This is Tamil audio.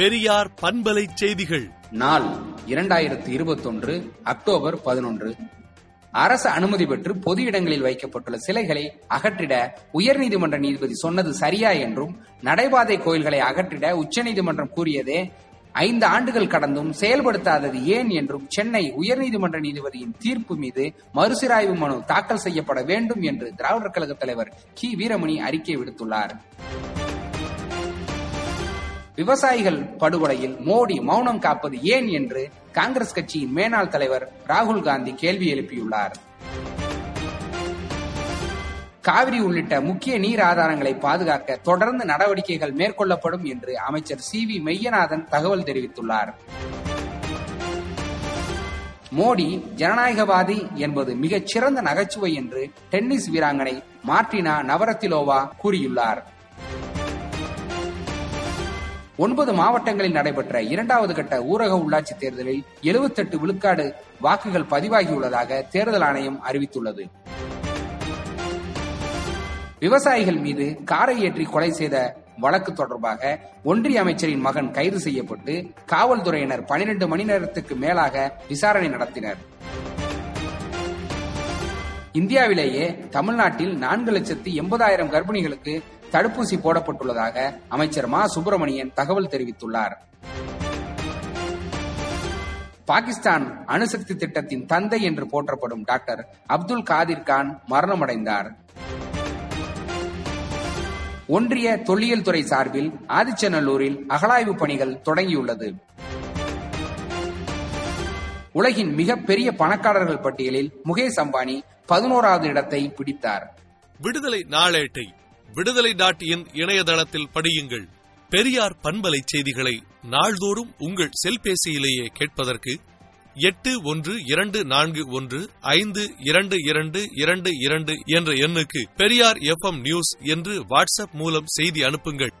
பெரியார் பண்பலை செய்திகள். நாள் இரண்டாயிரத்து இருபத்தொன்று அக்டோபர் பதினொன்று. அரசு அனுமதி பெற்று பொது இடங்களில் வைக்கப்பட்டுள்ள சிலைகளை அகற்றிட உயர்நீதிமன்ற நீதிபதி சொன்னது சரியா என்றும் நடைபாதை கோயில்களை அகற்றிட உச்சநீதிமன்றம் கூறியதே ஐந்து ஆண்டுகள் கடந்தும் செயல்படுத்தாதது ஏன் என்றும் சென்னை உயர்நீதிமன்ற நீதிபதியின் தீர்ப்பு மீது மறுசீராய்வு மனு தாக்கல் செய்யப்பட வேண்டும் என்று திராவிடர் கழக தலைவர் கி. வீரமணி அறிக்கை விடுத்துள்ளார். விவசாயிகள் படுகொலையில் மோடி மௌனம் காப்பது ஏன் என்று காங்கிரஸ் கட்சியின் மேனாள் தலைவர் ராகுல் காந்தி கேள்வி எழுப்பியுள்ளார். காவிரி உள்ளிட்ட முக்கிய நீர் ஆதாரங்களை பாதுகாக்க தொடர்ந்து நடவடிக்கைகள் மேற்கொள்ளப்படும் என்று அமைச்சர் சி வி மெய்யநாதன் தகவல் தெரிவித்துள்ளார். மோடி ஜனநாயகவாதி என்பது மிகச் சிறந்த நகைச்சுவை என்று டென்னிஸ் வீராங்கனை மார்டினா நவரத்திலோவா கூறியுள்ளார். ஒன்பது மாவட்டங்களில் நடைபெற்ற இரண்டாவது கட்ட ஊரக உள்ளாட்சி தேர்தலில் எழுபத்தெட்டு விழுக்காடு வாக்குகள் பதிவாகியுள்ளதாக தேர்தல் ஆணையம் அறிவித்துள்ளது. விவசாயிகள் மீது காரை ஏற்றி கொலை செய்த வழக்கு தொடர்பாக ஒன்றிய அமைச்சரின் மகன் கைது செய்யப்பட்டு காவல்துறையினர் பனிரெண்டு மணி நேரத்துக்கு மேலாக விசாரணை நடத்தினர். இந்தியாவிலேயே தமிழ்நாட்டில் நான்கு லட்சத்தி எண்பதாயிரம் கர்ப்பிணிகளுக்கு தடுப்பூசி போடப்பட்டுள்ளதாக அமைச்சர் மா. சுப்பிரமணியன் தகவல் தெரிவித்துள்ளார். பாகிஸ்தான் அணுசக்தி திட்டத்தின் தந்தை என்று போற்றப்படும் டாக்டர் அப்துல் காதிர் கான் மரணமடைந்தார். ஒன்றிய தொல்லியல் துறை சார்பில் ஆதிச்சநல்லூரில் அகழாய்வு பணிகள் தொடங்கியுள்ளது. உலகின் மிகப்பெரிய பணக்காரர்கள் பட்டியலில் முகேஷ் அம்பானி பதினோராவது இடத்தை பிடித்தார். விடுதலை நாளேட்டை விடுதலை டாட் இன் இணையதளத்தில் படியுங்கள். பெரியார் பண்பலை செய்திகளை நாள்தோறும் உங்கள் செல்பேசியிலேயே கேட்பதற்கு எட்டு ஒன்று இரண்டு நான்கு ஒன்று ஐந்து இரண்டு இரண்டு இரண்டு இரண்டு என்ற எண்ணுக்கு பெரியார் எஃப் நியூஸ் என்று வாட்ஸ்அப் மூலம் செய்தி அனுப்புங்கள்.